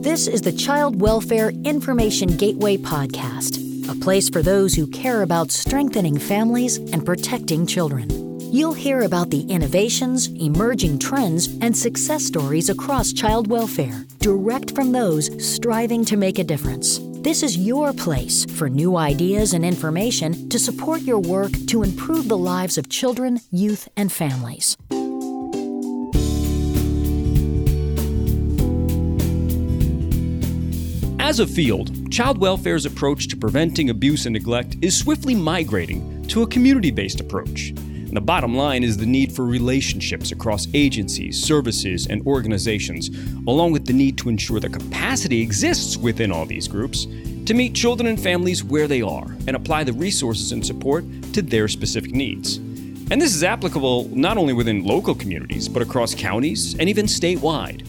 This is the Child Welfare Information Gateway Podcast, a place for those who care about strengthening families and protecting children. You'll hear about the innovations, emerging trends, and success stories across child welfare, direct from those striving to make a difference. This is your place for new ideas and information to support your work to improve the lives of children, youth, and families. As a field, child welfare's approach to preventing abuse and neglect is swiftly migrating to a community based approach. And the bottom line is the need for relationships across agencies, services, and organizations, along with the need to ensure the capacity exists within all these groups to meet children and families where they are and apply the resources and support to their specific needs. And this is applicable not only within local communities, but across counties and even statewide.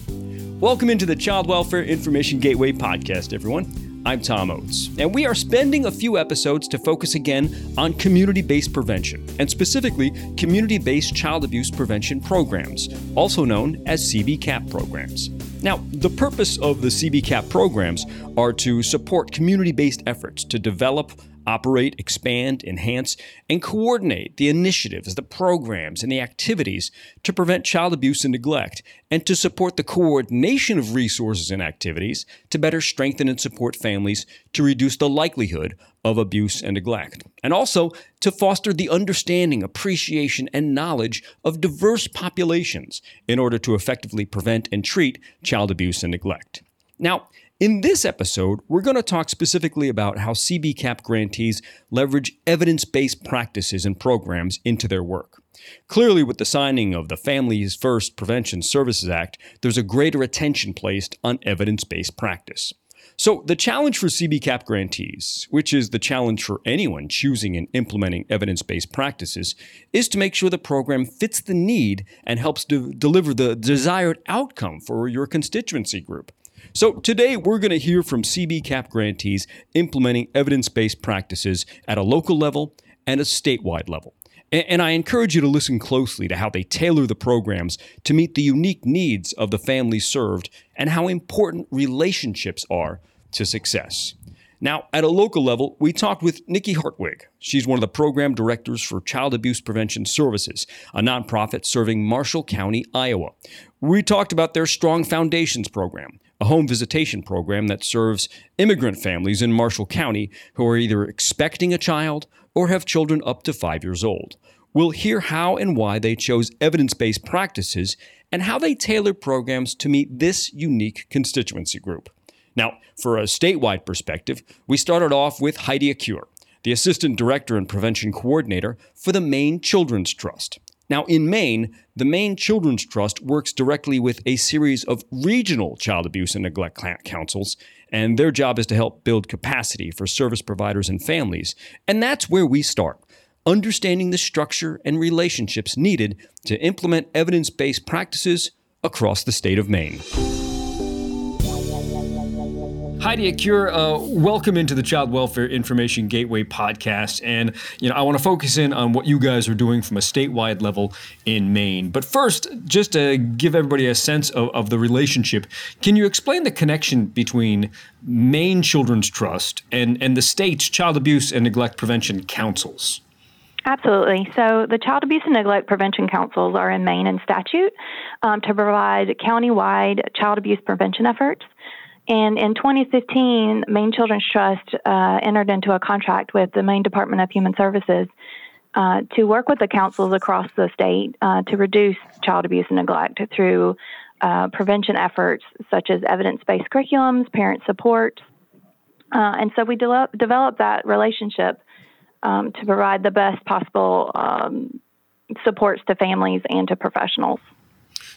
Welcome into the Child Welfare Information Gateway podcast, everyone. I'm Tom Oates, and we are spending a few episodes to focus again on community based prevention, and specifically community based child abuse prevention programs, also known as CBCAP programs. Now, the purpose of the CBCAP programs are to support community based efforts to develop, operate, expand, enhance, and coordinate the initiatives, the programs, and the activities to prevent child abuse and neglect, and to support the coordination of resources and activities to better strengthen and support families to reduce the likelihood of abuse and neglect, and also to foster the understanding, appreciation, and knowledge of diverse populations in order to effectively prevent and treat child abuse and neglect. Now, in this episode, we're going to talk specifically about how CBCAP grantees leverage evidence based practices and programs into their work. Clearly, with the signing of the Families First Prevention Services Act, there's a greater attention placed on evidence based practice. So, the challenge for CBCAP grantees, which is the challenge for anyone choosing and implementing evidence based practices, is to make sure the program fits the need and helps deliver the desired outcome for your constituency group. So today we're going to hear from CBCAP grantees implementing evidence-based practices at a local level and a statewide level. And I encourage you to listen closely to how they tailor the programs to meet the unique needs of the families served and how important relationships are to success. Now, at a local level, we talked with Nikki Hartwig. She's one of the program directors for Child Abuse Prevention Services, a nonprofit serving Marshall County, Iowa. We talked about their Strong Foundations program, a home visitation program that serves immigrant families in Marshall County who are either expecting a child or have children up to five years old. We'll hear how and why they chose evidence based practices and how they tailor programs to meet this unique constituency group. Now, for a statewide perspective, we started off with Heidi Accure, the Assistant Director and Prevention Coordinator for the Maine Children's Trust. Now, in Maine, the Maine Children's Trust works directly with a series of regional child abuse and neglect councils, and their job is to help build capacity for service providers and families. And that's where we start understanding the structure and relationships needed to implement evidence based practices across the state of Maine. Heidi Accure, uh, welcome into the Child Welfare Information Gateway podcast. And, you know, I want to focus in on what you guys are doing from a statewide level in Maine. But first, just to give everybody a sense of, of the relationship, can you explain the connection between Maine Children's Trust and, and the state's child abuse and neglect prevention councils? Absolutely. So the Child Abuse and Neglect Prevention Councils are in Maine in statute um, to provide countywide child abuse prevention efforts. And in 2015, Maine Children's Trust uh, entered into a contract with the Maine Department of Human Services uh, to work with the councils across the state uh, to reduce child abuse and neglect through uh, prevention efforts such as evidence based curriculums, parent support. Uh, and so we de- developed that relationship um, to provide the best possible um, supports to families and to professionals.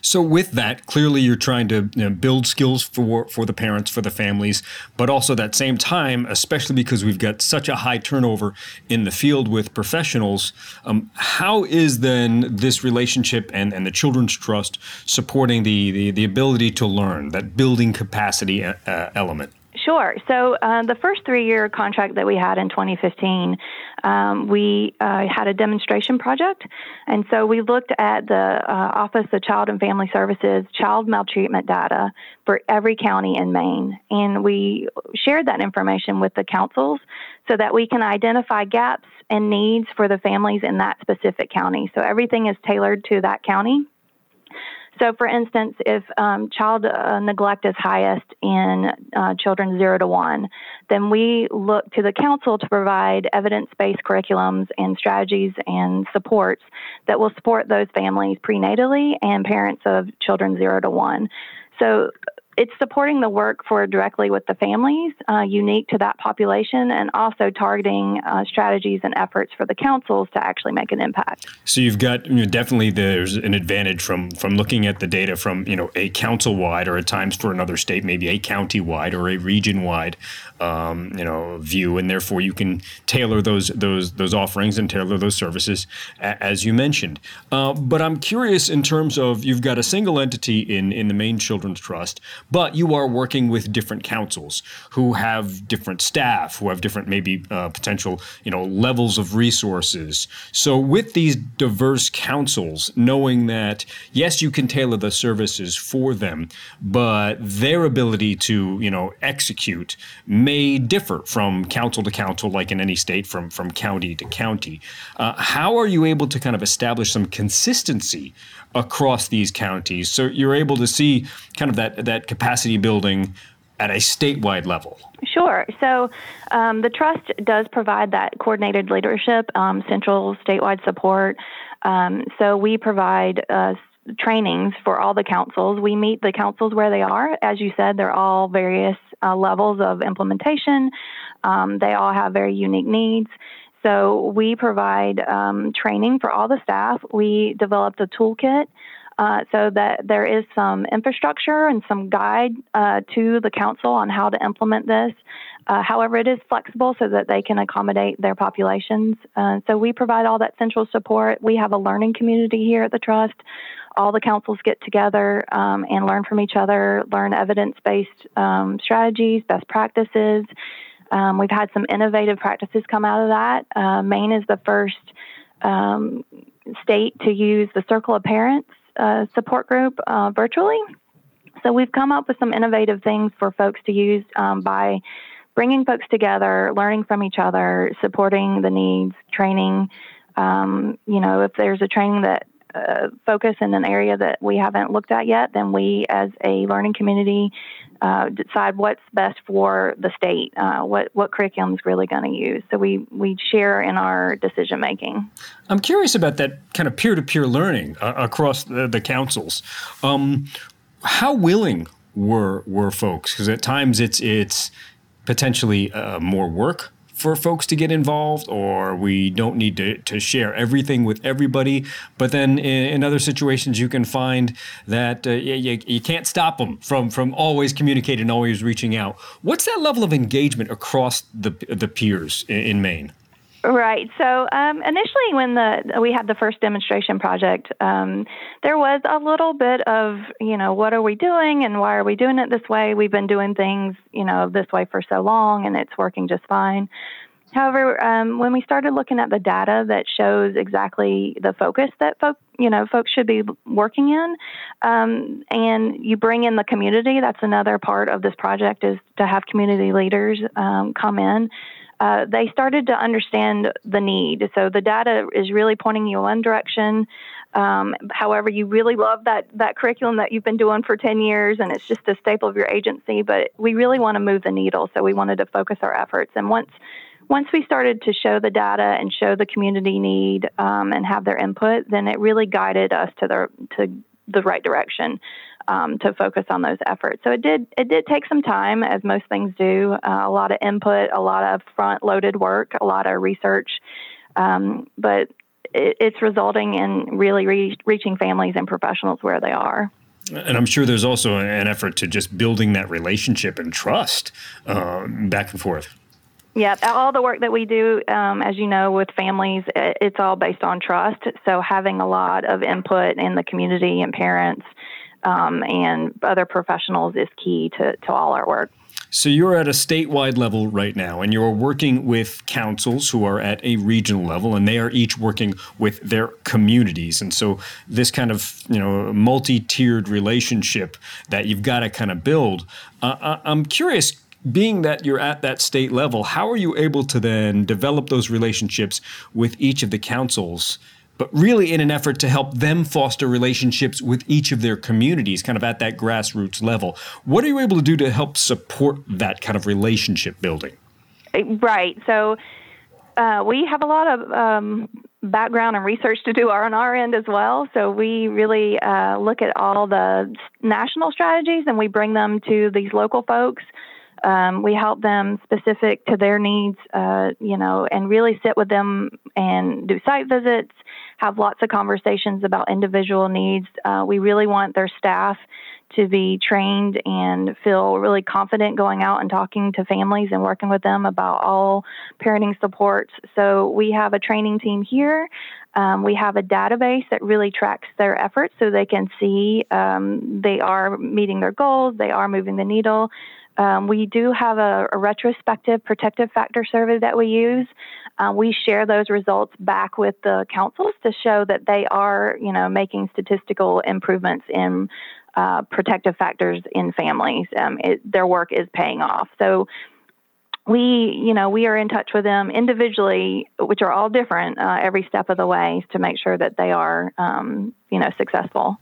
So with that, clearly you're trying to you know, build skills for for the parents, for the families, but also at that same time, especially because we've got such a high turnover in the field with professionals, um, how is then this relationship and, and the Children's Trust supporting the, the, the ability to learn, that building capacity uh, element? Sure. So uh, the first three-year contract that we had in 2015, um, we uh, had a demonstration project, and so we looked at the uh, Office of Child and Family Services child maltreatment data for every county in Maine, and we shared that information with the councils so that we can identify gaps and needs for the families in that specific county. So everything is tailored to that county. So, for instance, if um, child uh, neglect is highest in uh, children zero to one, then we look to the council to provide evidence based curriculums and strategies and supports that will support those families prenatally and parents of children zero to one. So, it's supporting the work for directly with the families, uh, unique to that population, and also targeting uh, strategies and efforts for the councils to actually make an impact. So you've got you know, definitely there's an advantage from from looking at the data from you know a council wide or at times for another state maybe a county wide or a region wide um, you know view, and therefore you can tailor those those those offerings and tailor those services as you mentioned. Uh, but I'm curious in terms of you've got a single entity in in the Maine Children's Trust but you are working with different councils who have different staff, who have different maybe uh, potential you know levels of resources. So with these diverse councils, knowing that yes, you can tailor the services for them, but their ability to you know execute may differ from council to council, like in any state, from from county to county. Uh, how are you able to kind of establish some consistency across these counties. So you're able to see kind of that that capacity building at a statewide level. Sure. So um, the trust does provide that coordinated leadership, um, central statewide support. Um, so we provide uh, trainings for all the councils. We meet the councils where they are. As you said, they're all various uh, levels of implementation. Um, they all have very unique needs. So we provide um, training for all the staff. We developed a toolkit uh, so that there is some infrastructure and some guide uh, to the council on how to implement this. Uh, however, it is flexible so that they can accommodate their populations. Uh, so we provide all that central support. We have a learning community here at the Trust. All the councils get together um, and learn from each other, learn evidence based um, strategies, best practices. Um, we've had some innovative practices come out of that. Uh, Maine is the first um, state to use the Circle of Parents uh, support group uh, virtually. So we've come up with some innovative things for folks to use um, by bringing folks together, learning from each other, supporting the needs, training. Um, you know, if there's a training that uh, focus in an area that we haven't looked at yet, then we, as a learning community, uh, decide what's best for the state, uh, what what curriculum is really going to use. So we we share in our decision making. I'm curious about that kind of peer to peer learning uh, across the, the councils. Um, how willing were were folks? Because at times it's it's potentially uh, more work for folks to get involved, or we don't need to, to share everything with everybody. But then in, in other situations, you can find that uh, you, you can't stop them from, from always communicating, always reaching out. What's that level of engagement across the, the peers in, in Maine? Right. So um, initially, when the we had the first demonstration project, um, there was a little bit of you know what are we doing and why are we doing it this way? We've been doing things you know this way for so long and it's working just fine. However, um, when we started looking at the data that shows exactly the focus that folk, you know folks should be working in, um, and you bring in the community, that's another part of this project is to have community leaders um, come in uh, they started to understand the need. So the data is really pointing you in one direction. Um, however, you really love that that curriculum that you've been doing for 10 years, and it's just a staple of your agency. But we really want to move the needle, so we wanted to focus our efforts. And once once we started to show the data and show the community need um, and have their input, then it really guided us to the to the right direction um, to focus on those efforts. So it did it did take some time, as most things do, uh, a lot of input, a lot of front loaded work, a lot of research, um, but it, it's resulting in really re- reaching families and professionals where they are. And I'm sure there's also an effort to just building that relationship and trust uh, back and forth. Yeah, all the work that we do, um, as you know, with families, it's all based on trust. So having a lot of input in the community and parents um, and other professionals is key to, to all our work. So you're at a statewide level right now, and you're working with councils who are at a regional level, and they are each working with their communities. And so this kind of you know multi-tiered relationship that you've got to kind of build. Uh, I'm curious being that you're at that state level, how are you able to then develop those relationships with each of the councils but really in an effort to help them foster relationships with each of their communities, kind of at that grassroots level. What are you able to do to help support that kind of relationship building? Right. So uh, we have a lot of um, background and research to do on our end as well. So we really uh, look at all the national strategies and we bring them to these local folks. Um, we help them specific to their needs, uh, you know, and really sit with them and do site visits, have lots of conversations about individual needs. Uh, we really want their staff to be trained and feel really confident going out and talking to families and working with them about all parenting supports. So we have a training team here. Um, we have a database that really tracks their efforts so they can see um, they are meeting their goals, they are moving the needle. Um, we do have a, a, retrospective protective factor survey that we use. Uh, we share those results back with the councils to show that they are, you know, making statistical improvements in uh, protective factors in families. Um, it, their work is paying off. So we, you know, we are in touch with them individually, which are all different uh, every step of the way to make sure that they are, um, you know, successful.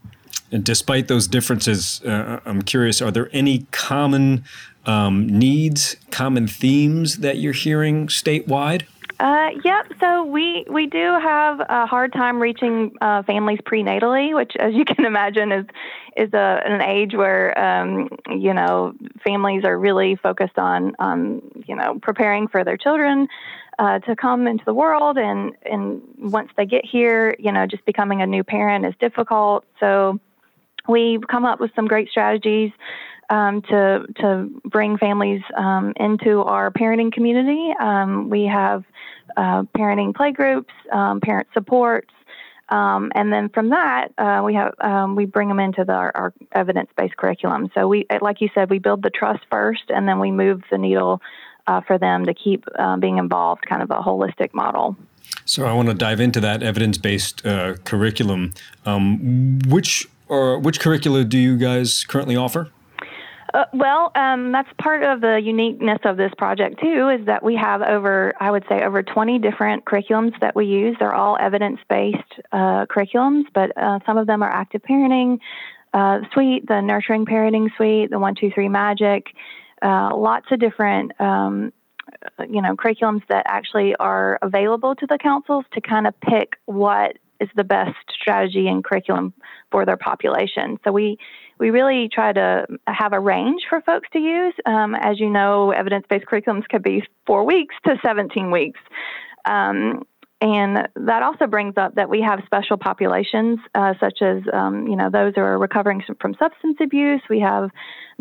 Despite those differences, uh, I'm curious: are there any common um, needs, common themes that you're hearing statewide? Uh, yep. So we we do have a hard time reaching uh, families prenatally, which, as you can imagine, is is a, an age where um, you know families are really focused on on you know preparing for their children uh, to come into the world, and and once they get here, you know, just becoming a new parent is difficult. So we've come up with some great strategies um, to to bring families um, into our parenting community. Um, we have uh, parenting playgroups, um, parent supports, um, and then from that uh, we have um, we bring them into the, our, our evidence based curriculum. So we, like you said, we build the trust first, and then we move the needle uh, for them to keep uh, being involved, kind of a holistic model. So I want to dive into that evidence based uh, curriculum. which or which curricula do you guys currently offer? Uh, well, um, that's part of the uniqueness of this project too. Is that we have over, I would say, over 20 different curriculums that we use. They're all evidence-based uh, curriculums, but uh, some of them are active parenting uh, suite, the nurturing parenting suite, the one, two, three magic. Uh, lots of different. Um, you know, curriculums that actually are available to the councils to kind of pick what is the best strategy and curriculum for their population. So we we really try to have a range for folks to use. Um, as you know, evidence based curriculums could be four weeks to 17 weeks. Um, and that also brings up that we have special populations, uh, such as um, you know those who are recovering from substance abuse. We have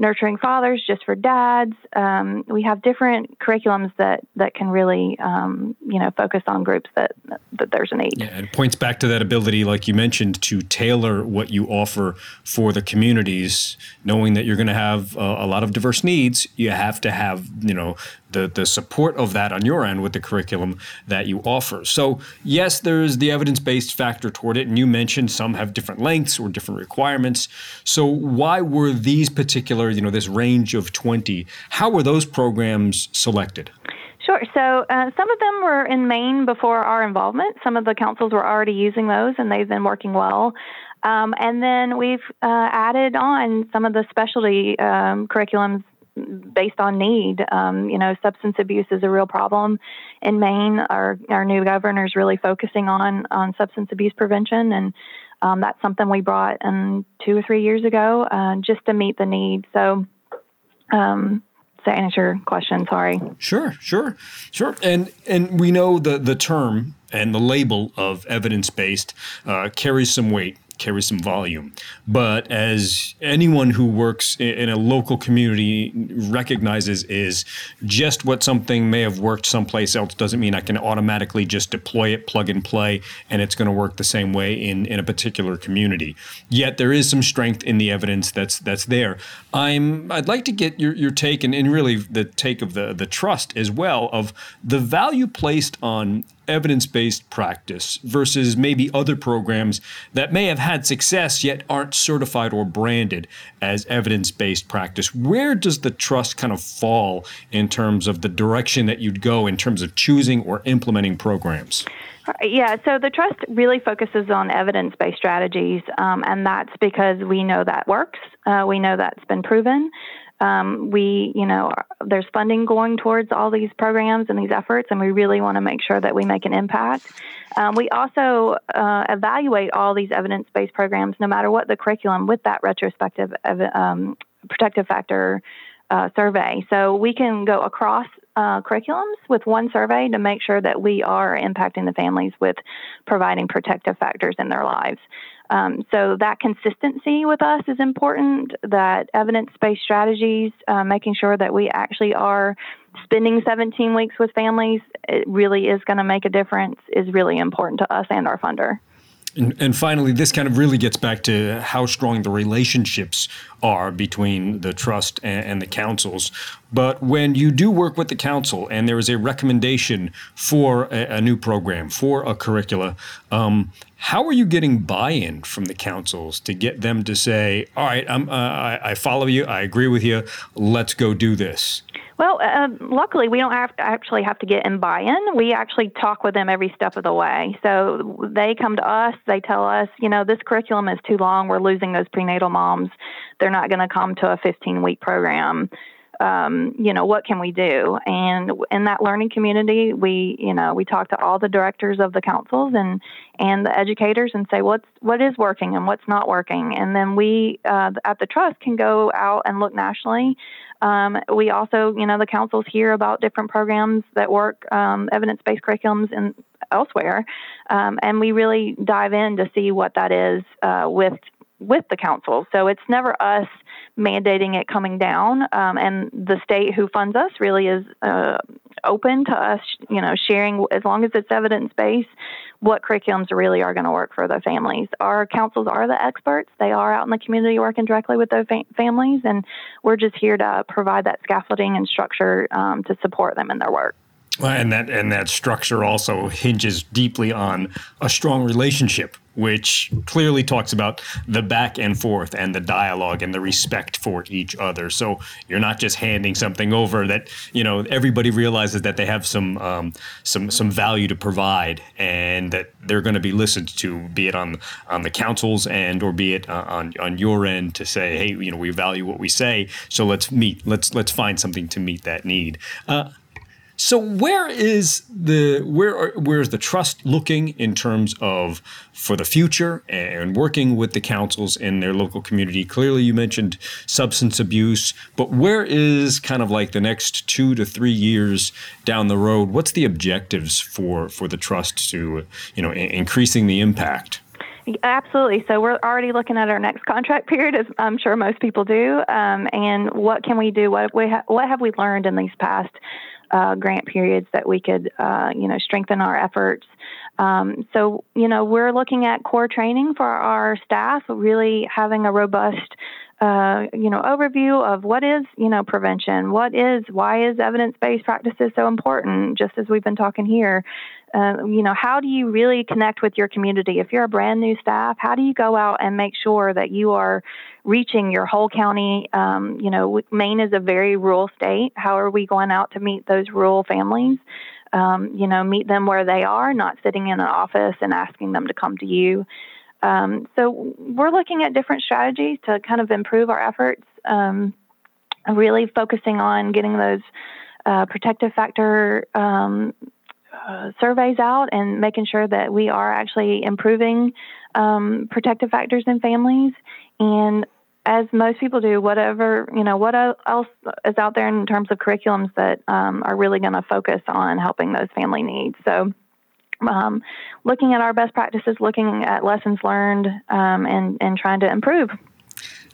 nurturing fathers just for dads. Um, we have different curriculums that that can really um, you know focus on groups that that there's a need. Yeah, it points back to that ability, like you mentioned, to tailor what you offer for the communities, knowing that you're going to have uh, a lot of diverse needs. You have to have you know the, the support of that on your end with the curriculum that you offer. So, yes, there's the evidence based factor toward it. And you mentioned some have different lengths or different requirements. So, why were these particular, you know, this range of 20, how were those programs selected? Sure. So uh, some of them were in Maine before our involvement. Some of the councils were already using those, and they've been working well. Um, and then we've uh, added on some of the specialty um, curriculums based on need. Um, you know, substance abuse is a real problem in Maine. Our our new governor is really focusing on on substance abuse prevention, and um, that's something we brought in two or three years ago uh, just to meet the need. So. Um, to answer your question, sorry. Sure, sure, sure. And and we know the the term and the label of evidence based uh, carries some weight carries some volume. But as anyone who works in a local community recognizes, is just what something may have worked someplace else doesn't mean I can automatically just deploy it, plug and play, and it's going to work the same way in, in a particular community. Yet there is some strength in the evidence that's that's there. I'm I'd like to get your, your take and, and really the take of the the trust as well of the value placed on evidence based practice versus maybe other programs that may have had success yet aren't certified or branded as evidence based practice? Where does the trust kind of fall in terms of the direction that you'd go in terms of choosing or implementing programs? Yeah, so the trust really focuses on evidence based strategies, um, and that's because we know that works. Uh, we know that's been proven. Um, we, you know, there's funding going towards all these programs and these efforts, and we really want to make sure that we make an impact. Um, we also uh, evaluate all these evidence based programs, no matter what the curriculum, with that retrospective um, protective factor uh, survey. So we can go across uh, curriculums with one survey to make sure that we are impacting the families with providing protective factors in their lives. Um, so that consistency with us is important. That evidence-based strategies, uh, making sure that we actually are spending 17 weeks with families, it really is going to make a difference. Is really important to us and our funder. And, and, finally, this kind of really gets back to how strong the relationships are between the trust and, and, the councils. But when you do work with the council and there is a recommendation for a, a new program, for a curricula, um, how are you getting buy-in from the councils to get them to say, "All right, uh, I, I follow you, I agree with you, let's go do this"? Well, uh, luckily, we don't have actually have to get in buy-in. We actually talk with them every step of the way. So they come to us. They tell us, you know, this curriculum is too long. We're losing those prenatal moms. They're not going to come to a 15-week program um, you know, what can we do? And in that learning community, we, you know, we talk to all the directors of the councils and and the educators and say what's what is working and what's not working. And then we uh, at the trust can go out and look nationally. Um, we also, you know, the councils hear about different programs that work um, evidence-based curriculums and elsewhere, um, and we really dive in to see what that is uh, with with the council. So it's never us mandating it coming down, um, and the state who funds us really is uh, open to us, you know, sharing as long as it's evidence based what curriculums really are going to work for the families. Our councils are the experts; they are out in the community working directly with those fa- families, and we're just here to provide that scaffolding and structure um, to support them in their work. And that and that structure also hinges deeply on a strong relationship, which clearly talks about the back and forth and the dialogue and the respect for each other. So you're not just handing something over that you know everybody realizes that they have some um, some some value to provide and that they're going to be listened to, be it on on the councils and or be it uh, on on your end to say, hey, you know, we value what we say, so let's meet, let's let's find something to meet that need. Uh, so where is the where are, where is the trust looking in terms of for the future and working with the councils in their local community? Clearly, you mentioned substance abuse, but where is kind of like the next two to three years down the road? What's the objectives for for the trust to you know increasing the impact? Absolutely. So we're already looking at our next contract period, as I'm sure most people do. Um, and what can we do? What we ha- what have we learned in these past uh, grant periods that we could, uh, you know, strengthen our efforts. Um, so, you know, we're looking at core training for our staff, really having a robust uh, you know, overview of what is, you know, prevention, what is, why is evidence-based practices so important, just as we've been talking here. Uh, you know, how do you really connect with your community? If you're a brand new staff, how do you go out and make sure that you are reaching your whole county? Um, you know, Maine is a very rural state. How are we going out to meet those rural families? Um, you know, meet them where they are, not sitting in an office and asking them to come to you. Um, so we're looking at different strategies to kind of improve our efforts, um, really focusing on getting those uh, protective factor um, uh, surveys out and making sure that we are actually improving um, protective factors in families. And as most people do, whatever, you know, what else is out there in terms of curriculums that um, are really going to focus on helping those family needs. So um, looking at our best practices, looking at lessons learned, um, and and trying to improve.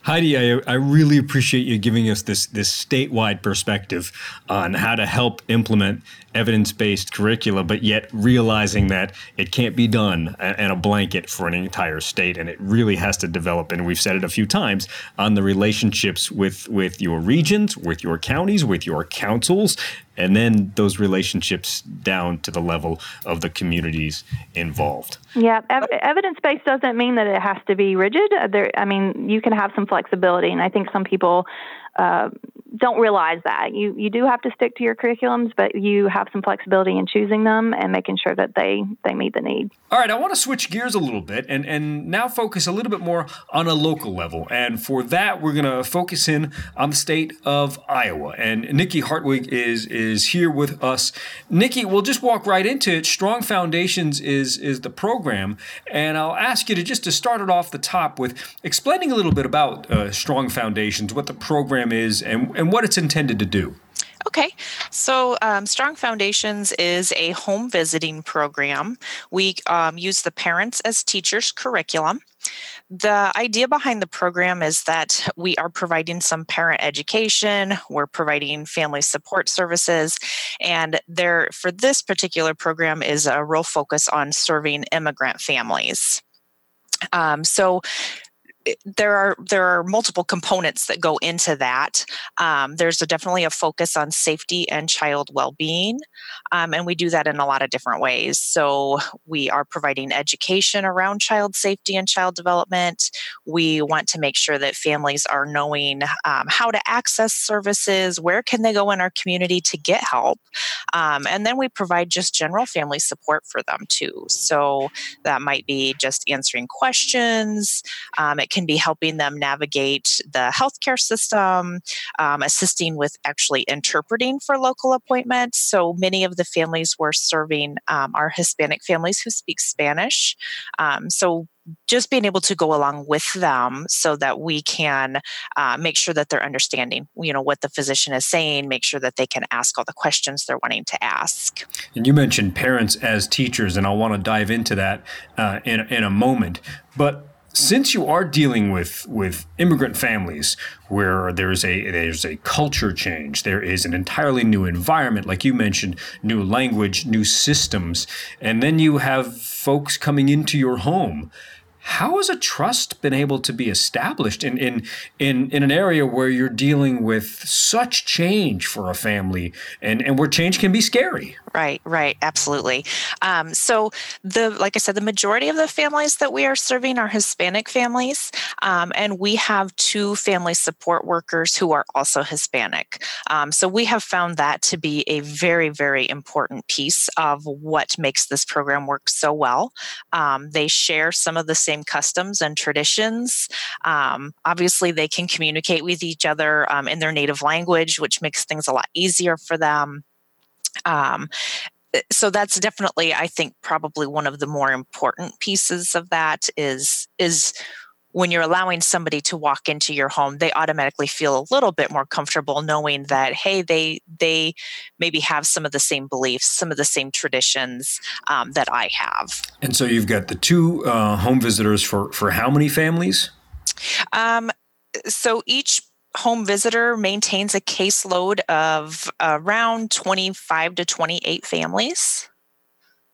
Heidi, I, I, really appreciate you giving us this this statewide perspective on how to help implement evidence-based curricula, but yet realizing that it can't be done in a blanket for an entire state, and it really has to develop. And we've said it a few times on the relationships with with your regions, with your counties, with your councils, and then those relationships down to the level of the communities involved. Yeah, ev- evidence based doesn't mean that it has to be rigid. There, I mean, you can have some flexibility, and I think some people uh, don't realize that you you do have to stick to your curriculums, but you have some flexibility in choosing them and making sure that they they meet the need. All right, I want to switch gears a little bit and and now focus a little bit more on a local level, and for that we're going to focus in on the state of Iowa. And Nikki Hartwig is is here with us. Nikki, we'll just walk right into it. Strong Foundations is is the program, and I'll ask you to just to start it off the top with explaining a little bit about uh, Strong Foundations, what the program is, and and what it's intended to do. Okay, so um, Strong Foundations is a home visiting program. We um, use the Parents as Teachers curriculum. The idea behind the program is that we are providing some parent education, we're providing family support services, and there for this particular program is a real focus on serving immigrant families. Um, so there are there are multiple components that go into that. Um, there's a, definitely a focus on safety and child well-being, um, and we do that in a lot of different ways. So we are providing education around child safety and child development. We want to make sure that families are knowing um, how to access services, where can they go in our community to get help, um, and then we provide just general family support for them too. So that might be just answering questions. Um, it can be helping them navigate the healthcare system, um, assisting with actually interpreting for local appointments. So many of the families we're serving um, are Hispanic families who speak Spanish. Um, so just being able to go along with them so that we can uh, make sure that they're understanding you know what the physician is saying make sure that they can ask all the questions they're wanting to ask and you mentioned parents as teachers and i'll want to dive into that uh, in, in a moment but since you are dealing with with immigrant families where there's a there's a culture change there is an entirely new environment like you mentioned new language new systems and then you have folks coming into your home how has a trust been able to be established in, in in in an area where you're dealing with such change for a family and and where change can be scary? Right right absolutely. Um, so the like i said the majority of the families that we are serving are hispanic families um, and we have two family support workers who are also hispanic. Um, so we have found that to be a very very important piece of what makes this program work so well. Um, they share some of the same customs and traditions. Um, obviously, they can communicate with each other um, in their native language, which makes things a lot easier for them. Um, so that's definitely, I think, probably one of the more important pieces of that is is when you're allowing somebody to walk into your home they automatically feel a little bit more comfortable knowing that hey they they maybe have some of the same beliefs some of the same traditions um, that i have. And so you've got the two uh, home visitors for for how many families? Um, so each home visitor maintains a caseload of around 25 to 28 families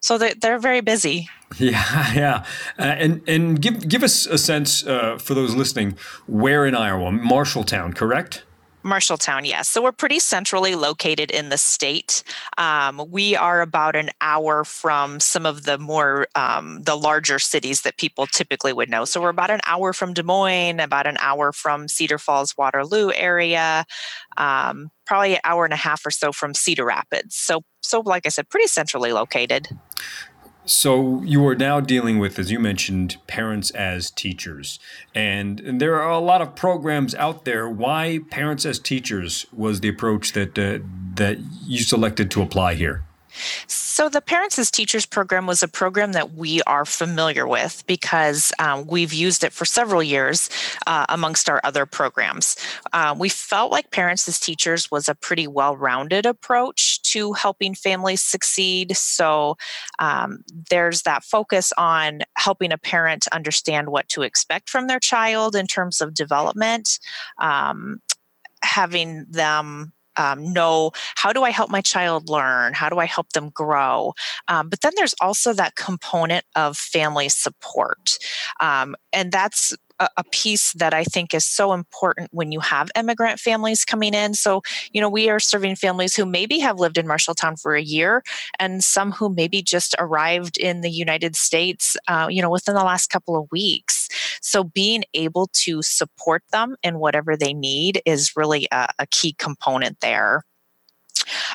so they're, they're very busy. Yeah, yeah, uh, and and give give us a sense uh, for those listening. Where in Iowa? Marshalltown, correct? Marshalltown, yes. So we're pretty centrally located in the state. Um, we are about an hour from some of the more um, the larger cities that people typically would know. So we're about an hour from Des Moines, about an hour from Cedar Falls, Waterloo area, um, probably an hour and a half or so from Cedar Rapids. So so like I said, pretty centrally located. So you are now dealing with, as you mentioned, parents as teachers, and, and, there are a lot of programs out there. Why parents as teachers was the approach that uh, that you selected to apply here? So, the Parents as Teachers program was a program that we are familiar with because um, we've used it for several years uh, amongst our other programs. Uh, we felt like Parents as Teachers was a pretty well rounded approach to helping families succeed. So, um, there's that focus on helping a parent understand what to expect from their child in terms of development, um, having them um, know how do I help my child learn? How do I help them grow? Um, but then there's also that component of family support. Um, and that's a, piece that I think is so important when you have immigrant families coming in. So, you know, we are serving families who maybe have lived in Marshalltown for a year and some who maybe just arrived in the United States, uh, you know, within the last couple of weeks. So, being able to support them in whatever they need is really a, a key component there.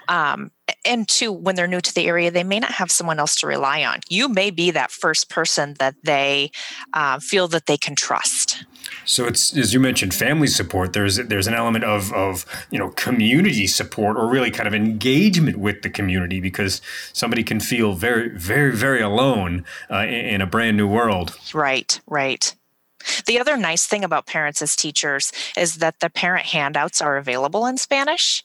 Um, and two, when they're new to the area, they may not have someone else to rely on. You may be that first person that they uh, feel that they can trust. So it's as you mentioned, family support. There's there's an element of of you know community support or really kind of engagement with the community because somebody can feel very very very alone uh, in, in a brand new world. Right, right. The other nice thing about parents as teachers is that the parent handouts are available in Spanish,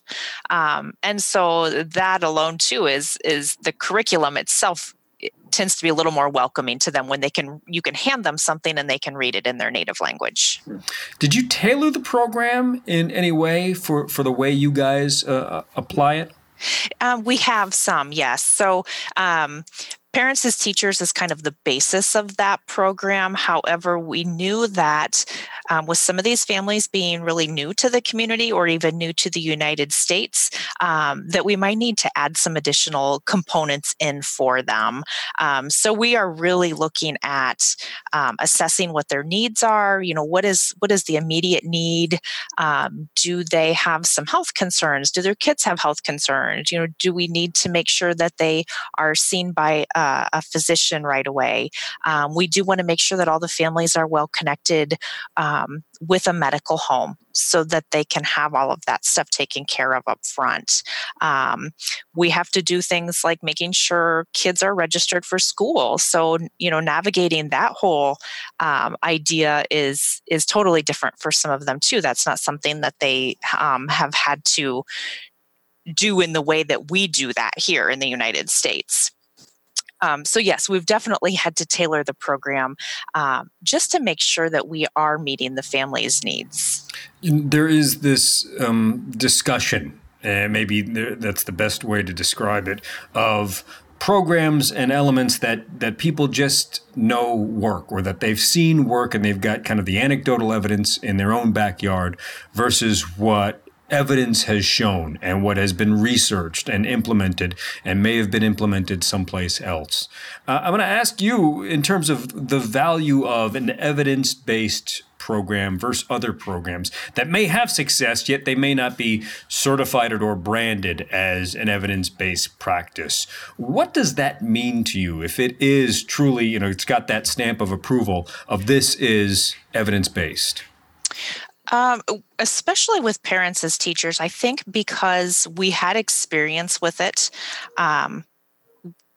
um, and so that alone too is is the curriculum itself it tends to be a little more welcoming to them when they can you can hand them something and they can read it in their native language. Did you tailor the program in any way for for the way you guys uh, apply it? Um, we have some, yes. So um, Parents as Teachers is kind of the basis of that program. However, we knew that um, with some of these families being really new to the community or even new to the United States, um, that we might need to add some additional components in for them. Um, so we are really looking at um, assessing what their needs are. You know, what is what is the immediate need? Um, do they have some health concerns? Do their kids have health concerns? You know, do we need to make sure that they are seen by uh, uh, a physician right away. Um, we do want to make sure that all the families are well connected um, with a medical home so that they can have all of that stuff taken care of up front. Um, we have to do things like making sure kids are registered for school. So, you know, navigating that whole um, idea is is totally different for some of them too. That's not something that they um, have had to do in the way that we do that here in the United States. Um, so, yes, we've definitely had to tailor the program um, just to make sure that we are meeting the family's needs. There is this um, discussion, and maybe that's the best way to describe it, of programs and elements that that people just know work or that they've seen work and they've got kind of the anecdotal evidence in their own backyard versus what evidence has shown and what has been researched and implemented and may have been implemented someplace else. Uh, I'm going to ask you in terms of the value of an evidence based program versus other programs that may have success, yet they may not be certified or branded as an evidence based practice. What does that mean to you if it is truly, you know, it's got that stamp of approval of this is evidence based? Um, especially with parents as teachers, I think because we had experience with it, um,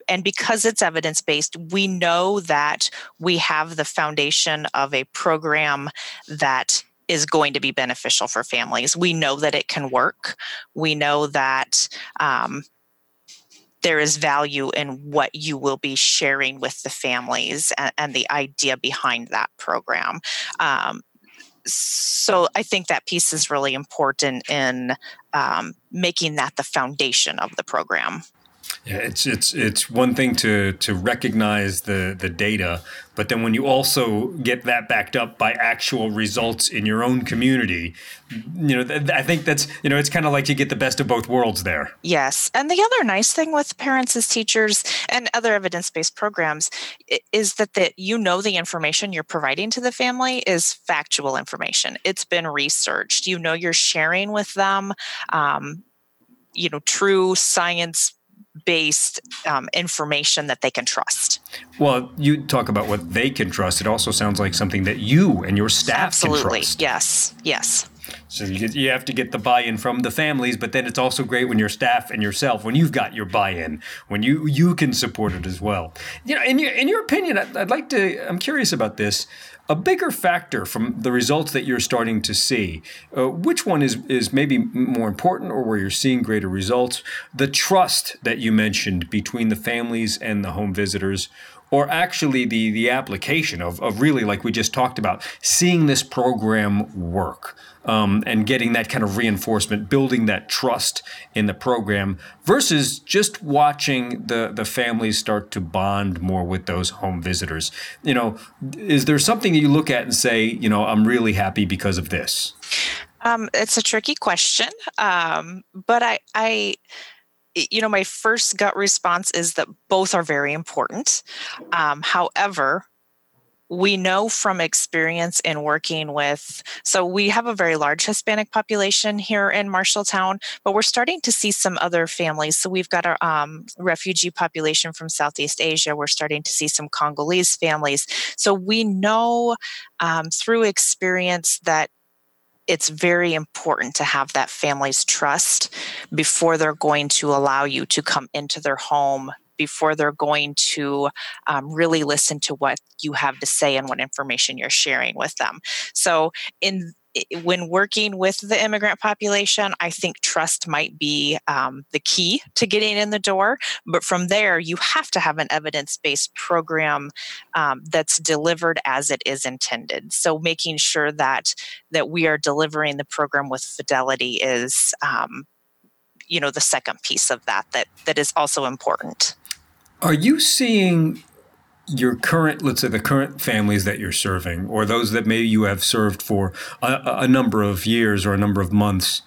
and because it's evidence based, we know that we have the foundation of a program that is going to be beneficial for families. We know that it can work. We know that um, there is value in what you will be sharing with the families and, and the idea behind that program. Um, so I think that piece is really important in um, making that the foundation of the program. Yeah, it's it's it's one thing to to recognize the the data, but then when you also get that backed up by actual results in your own community, you know, th- I think that's you know, it's kind of like you get the best of both worlds there. Yes, and the other nice thing with parents as teachers and other evidence based programs is that that you know the information you're providing to the family is factual information. It's been researched. You know, you're sharing with them. Um, you know true science based um, information that they can trust. Well, you talk about what they can trust. It also sounds like something that you and your staff Absolutely. can trust. Yes. Yes. So you, get, you have to get the buy-in from the families, but then it's also great when your staff and yourself, when you've got your buy-in, when you you can support it as well. You know, in your in your opinion, I'd, I'd like to. I'm curious about this. A bigger factor from the results that you're starting to see, uh, which one is is maybe more important, or where you're seeing greater results? The trust that you mentioned between the families and the home visitors, or actually the the application of, of really like we just talked about seeing this program work um, and getting that kind of reinforcement building that trust in the program versus just watching the the families start to bond more with those home visitors. You know is there something that you look at and say you know i'm really happy because of this um, it's a tricky question. Um, but i i you know, my first gut response is that both are very important. Um, however, we know from experience in working with, so we have a very large Hispanic population here in Marshalltown, but we're starting to see some other families. So we've got a um, refugee population from Southeast Asia. We're starting to see some Congolese families. So we know um, through experience that it's very important to have that family's trust before they're going to allow you to come into their home before they're going to um, really listen to what you have to say and what information you're sharing with them so in when working with the immigrant population, I think trust might be um, the key to getting in the door. But from there, you have to have an evidence based program um, that's delivered as it is intended. So making sure that that we are delivering the program with fidelity is, um, you know, the second piece of that that that is also important. Are you seeing your current, let's say the current families that you're serving, or those that maybe you have served for a, a number of years or a number of months,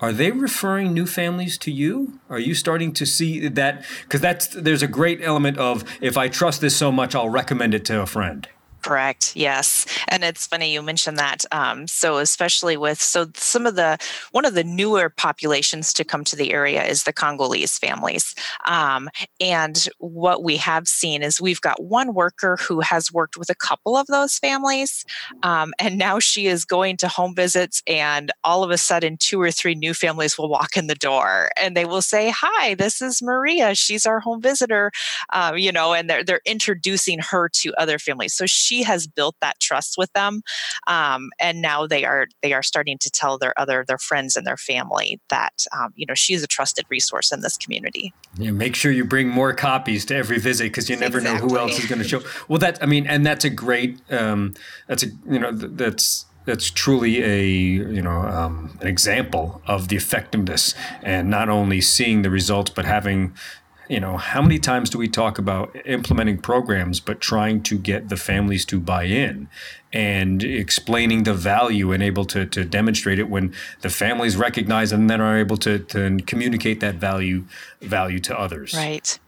are they referring new families to you? Are you starting to see that? Because that's there's a great element of if I trust this so much, I'll recommend it to a friend. Correct. Yes, and it's funny you mentioned that. Um, so especially with so some of the one of the newer populations to come to the area is the Congolese families, um, and what we have seen is we've got one worker who has worked with a couple of those families, um, and now she is going to home visits, and all of a sudden two or three new families will walk in the door, and they will say, "Hi, this is Maria. She's our home visitor," um, you know, and they're they're introducing her to other families. So she she has built that trust with them, um, and now they are they are starting to tell their other their friends and their family that um, you know she's a trusted resource in this community. Yeah, make sure you bring more copies to every visit because you never exactly. know who else is going to show. Well, that I mean, and that's a great um, that's a you know that's that's truly a you know um, an example of the effectiveness and not only seeing the results but having you know, how many times do we talk about implementing programs, but trying to get the families to buy in and explaining the value and able to, to demonstrate it when the families recognize and then are able to, to communicate that value value to others. Right.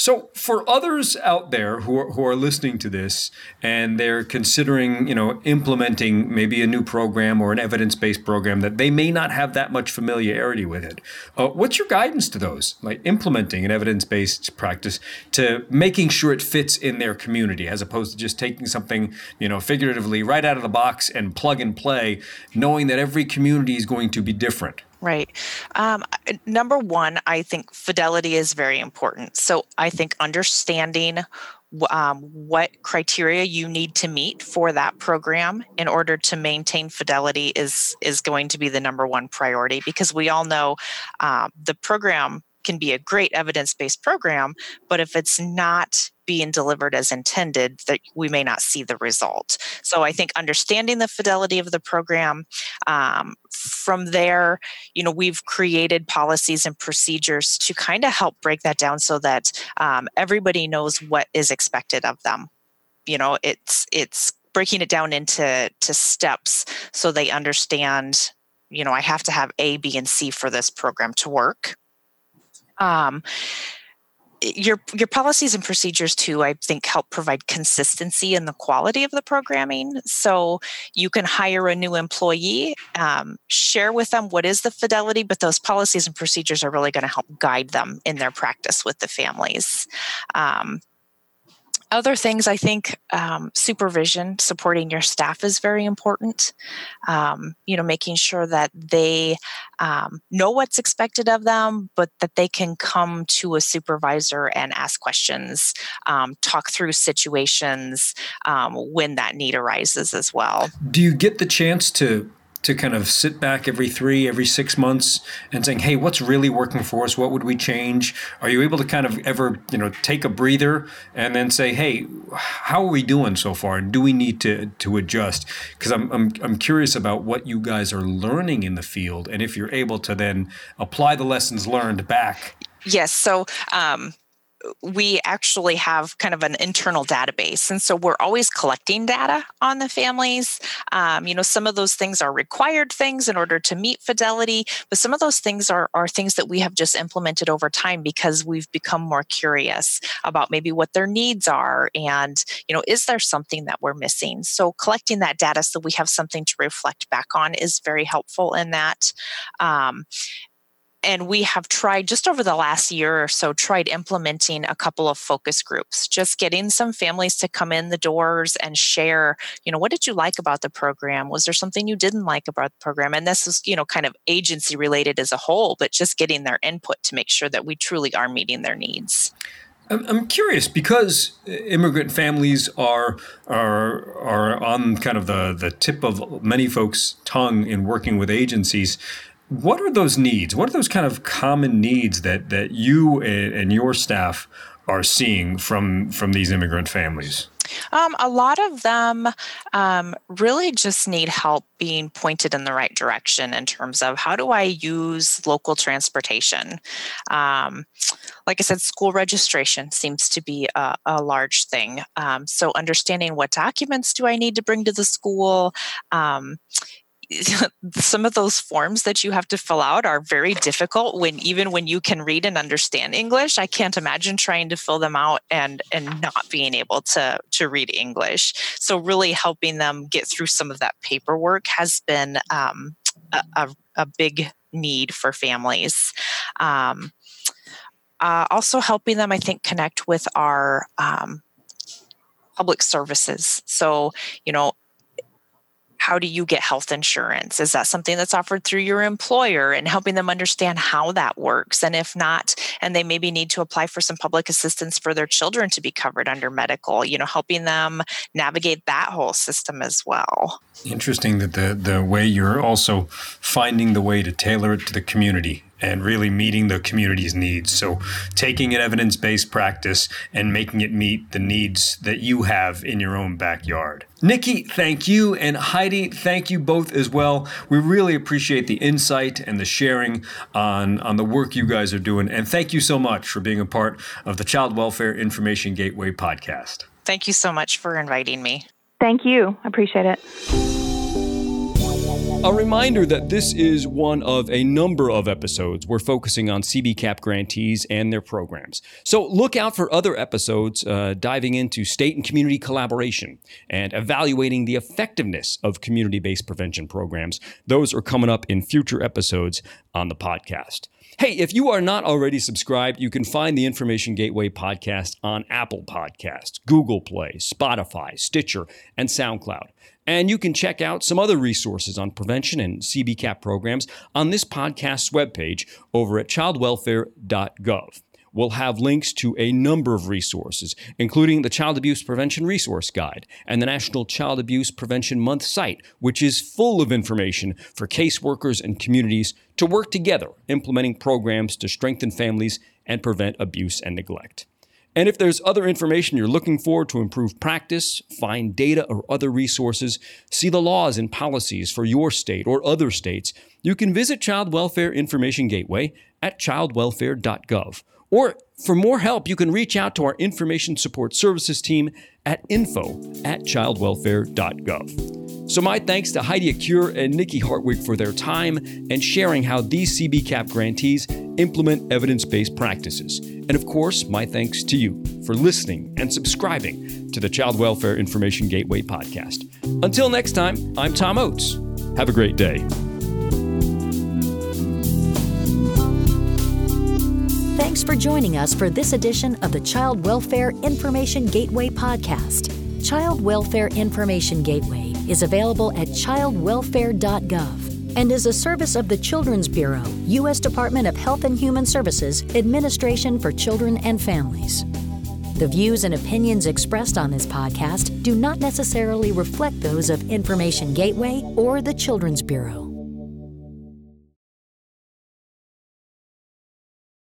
So, for others out there who are, who are listening to this and they're considering, you know, implementing maybe a new program or an evidence-based program that they may not have that much familiarity with it, uh, what's your guidance to those, like implementing an evidence-based practice to making sure it fits in their community, as opposed to just taking something, you know, figuratively right out of the box and plug and play, knowing that every community is going to be different. Right. Um, number one, I think fidelity is very important. So I think understanding um, what criteria you need to meet for that program in order to maintain fidelity is is going to be the number one priority because we all know um, the program can be a great evidence-based program but if it's not being delivered as intended, that we may not see the result. So I think understanding the fidelity of the program, um, from there, you know, we've created policies and procedures to kind of help break that down so that um, everybody knows what is expected of them. You know, it's it's breaking it down into to steps so they understand you know i have to have a b and c for this program to work um, your your policies and procedures too i think help provide consistency in the quality of the programming. So you can hire a new employee um, share with them what is the fidelity but those policies and procedures are really going to help guide them in their practice with the families. Um, other things i think um, supervision supporting your staff is very important. Um, you know making sure that they um, know what's expected of them but that they can come to a supervisor and ask questions um, talk through situations um, when that need arises as well. Do you get the chance to to kind of sit back every three, every six months and saying, hey, what's really working for us? What would we change? Are you able to kind of ever, you know, take a breather and then say, hey, how are we doing so far? And do we need to to adjust? Because I'm, I'm I'm curious about what you guys are learning in the field and if you're able to then apply the lessons learned back. Yes. So um we actually have kind of an internal database. And so we're always collecting data on the families. Um, you know, some of those things are required things in order to meet fidelity, but some of those things are, are things that we have just implemented over time because we've become more curious about maybe what their needs are and, you know, is there something that we're missing? So collecting that data so we have something to reflect back on is very helpful in that. Um, and we have tried just over the last year or so tried implementing a couple of focus groups just getting some families to come in the doors and share you know what did you like about the program was there something you didn't like about the program and this is you know kind of agency related as a whole but just getting their input to make sure that we truly are meeting their needs I'm curious because immigrant families are are are on kind of the the tip of many folks' tongue in working with agencies. What are those needs? What are those kind of common needs that that you and your staff are seeing from from these immigrant families? Um, a lot of them um, really just need help being pointed in the right direction in terms of how do I use local transportation. Um, like I said, school registration seems to be a, a large thing. Um, so, understanding what documents do I need to bring to the school um, some of those forms that you have to fill out are very difficult when even when you can read and understand english. I can't imagine trying to fill them out and and not being able to to read english. So really helping them get through some of that paperwork has been um, a, a, big need for families. Um, uh, also helping them i think connect with our um, public services. So you know how do you get health insurance? Is that something that's offered through your employer and helping them understand how that works? And if not, and they maybe need to apply for some public assistance for their children to be covered under medical, you know, helping them navigate that whole system as well. Interesting that the, the way you're also finding the way to tailor it to the community and really meeting the community's needs. So, taking an evidence based practice and making it meet the needs that you have in your own backyard. Nikki, thank you. And Heidi, thank you both as well. We really appreciate the insight and the sharing on, on the work you guys are doing. And thank you so much for being a part of the Child Welfare Information Gateway podcast. Thank you so much for inviting me. Thank you. I appreciate it. A reminder that this is one of a number of episodes we're focusing on CBCAP grantees and their programs. So look out for other episodes uh, diving into state and community collaboration and evaluating the effectiveness of community based prevention programs. Those are coming up in future episodes on the podcast. Hey, if you are not already subscribed, you can find the Information Gateway podcast on Apple Podcasts, Google Play, Spotify, Stitcher, and SoundCloud. And you can check out some other resources on prevention and CBCAP programs on this podcast's webpage over at childwelfare.gov. We'll have links to a number of resources, including the Child Abuse Prevention Resource Guide and the National Child Abuse Prevention Month site, which is full of information for caseworkers and communities to work together implementing programs to strengthen families and prevent abuse and neglect. And if there's other information you're looking for to improve practice, find data or other resources, see the laws and policies for your state or other states, you can visit Child Welfare Information Gateway at childwelfare.gov. Or for more help, you can reach out to our Information Support Services team at info at childwelfare.gov. So, my thanks to Heidi Akure and Nikki Hartwig for their time and sharing how these CBCAP grantees implement evidence based practices. And of course, my thanks to you for listening and subscribing to the Child Welfare Information Gateway podcast. Until next time, I'm Tom Oates. Have a great day. Thanks for joining us for this edition of the Child Welfare Information Gateway podcast. Child Welfare Information Gateway is available at childwelfare.gov and is a service of the Children's Bureau, U.S. Department of Health and Human Services, Administration for Children and Families. The views and opinions expressed on this podcast do not necessarily reflect those of Information Gateway or the Children's Bureau.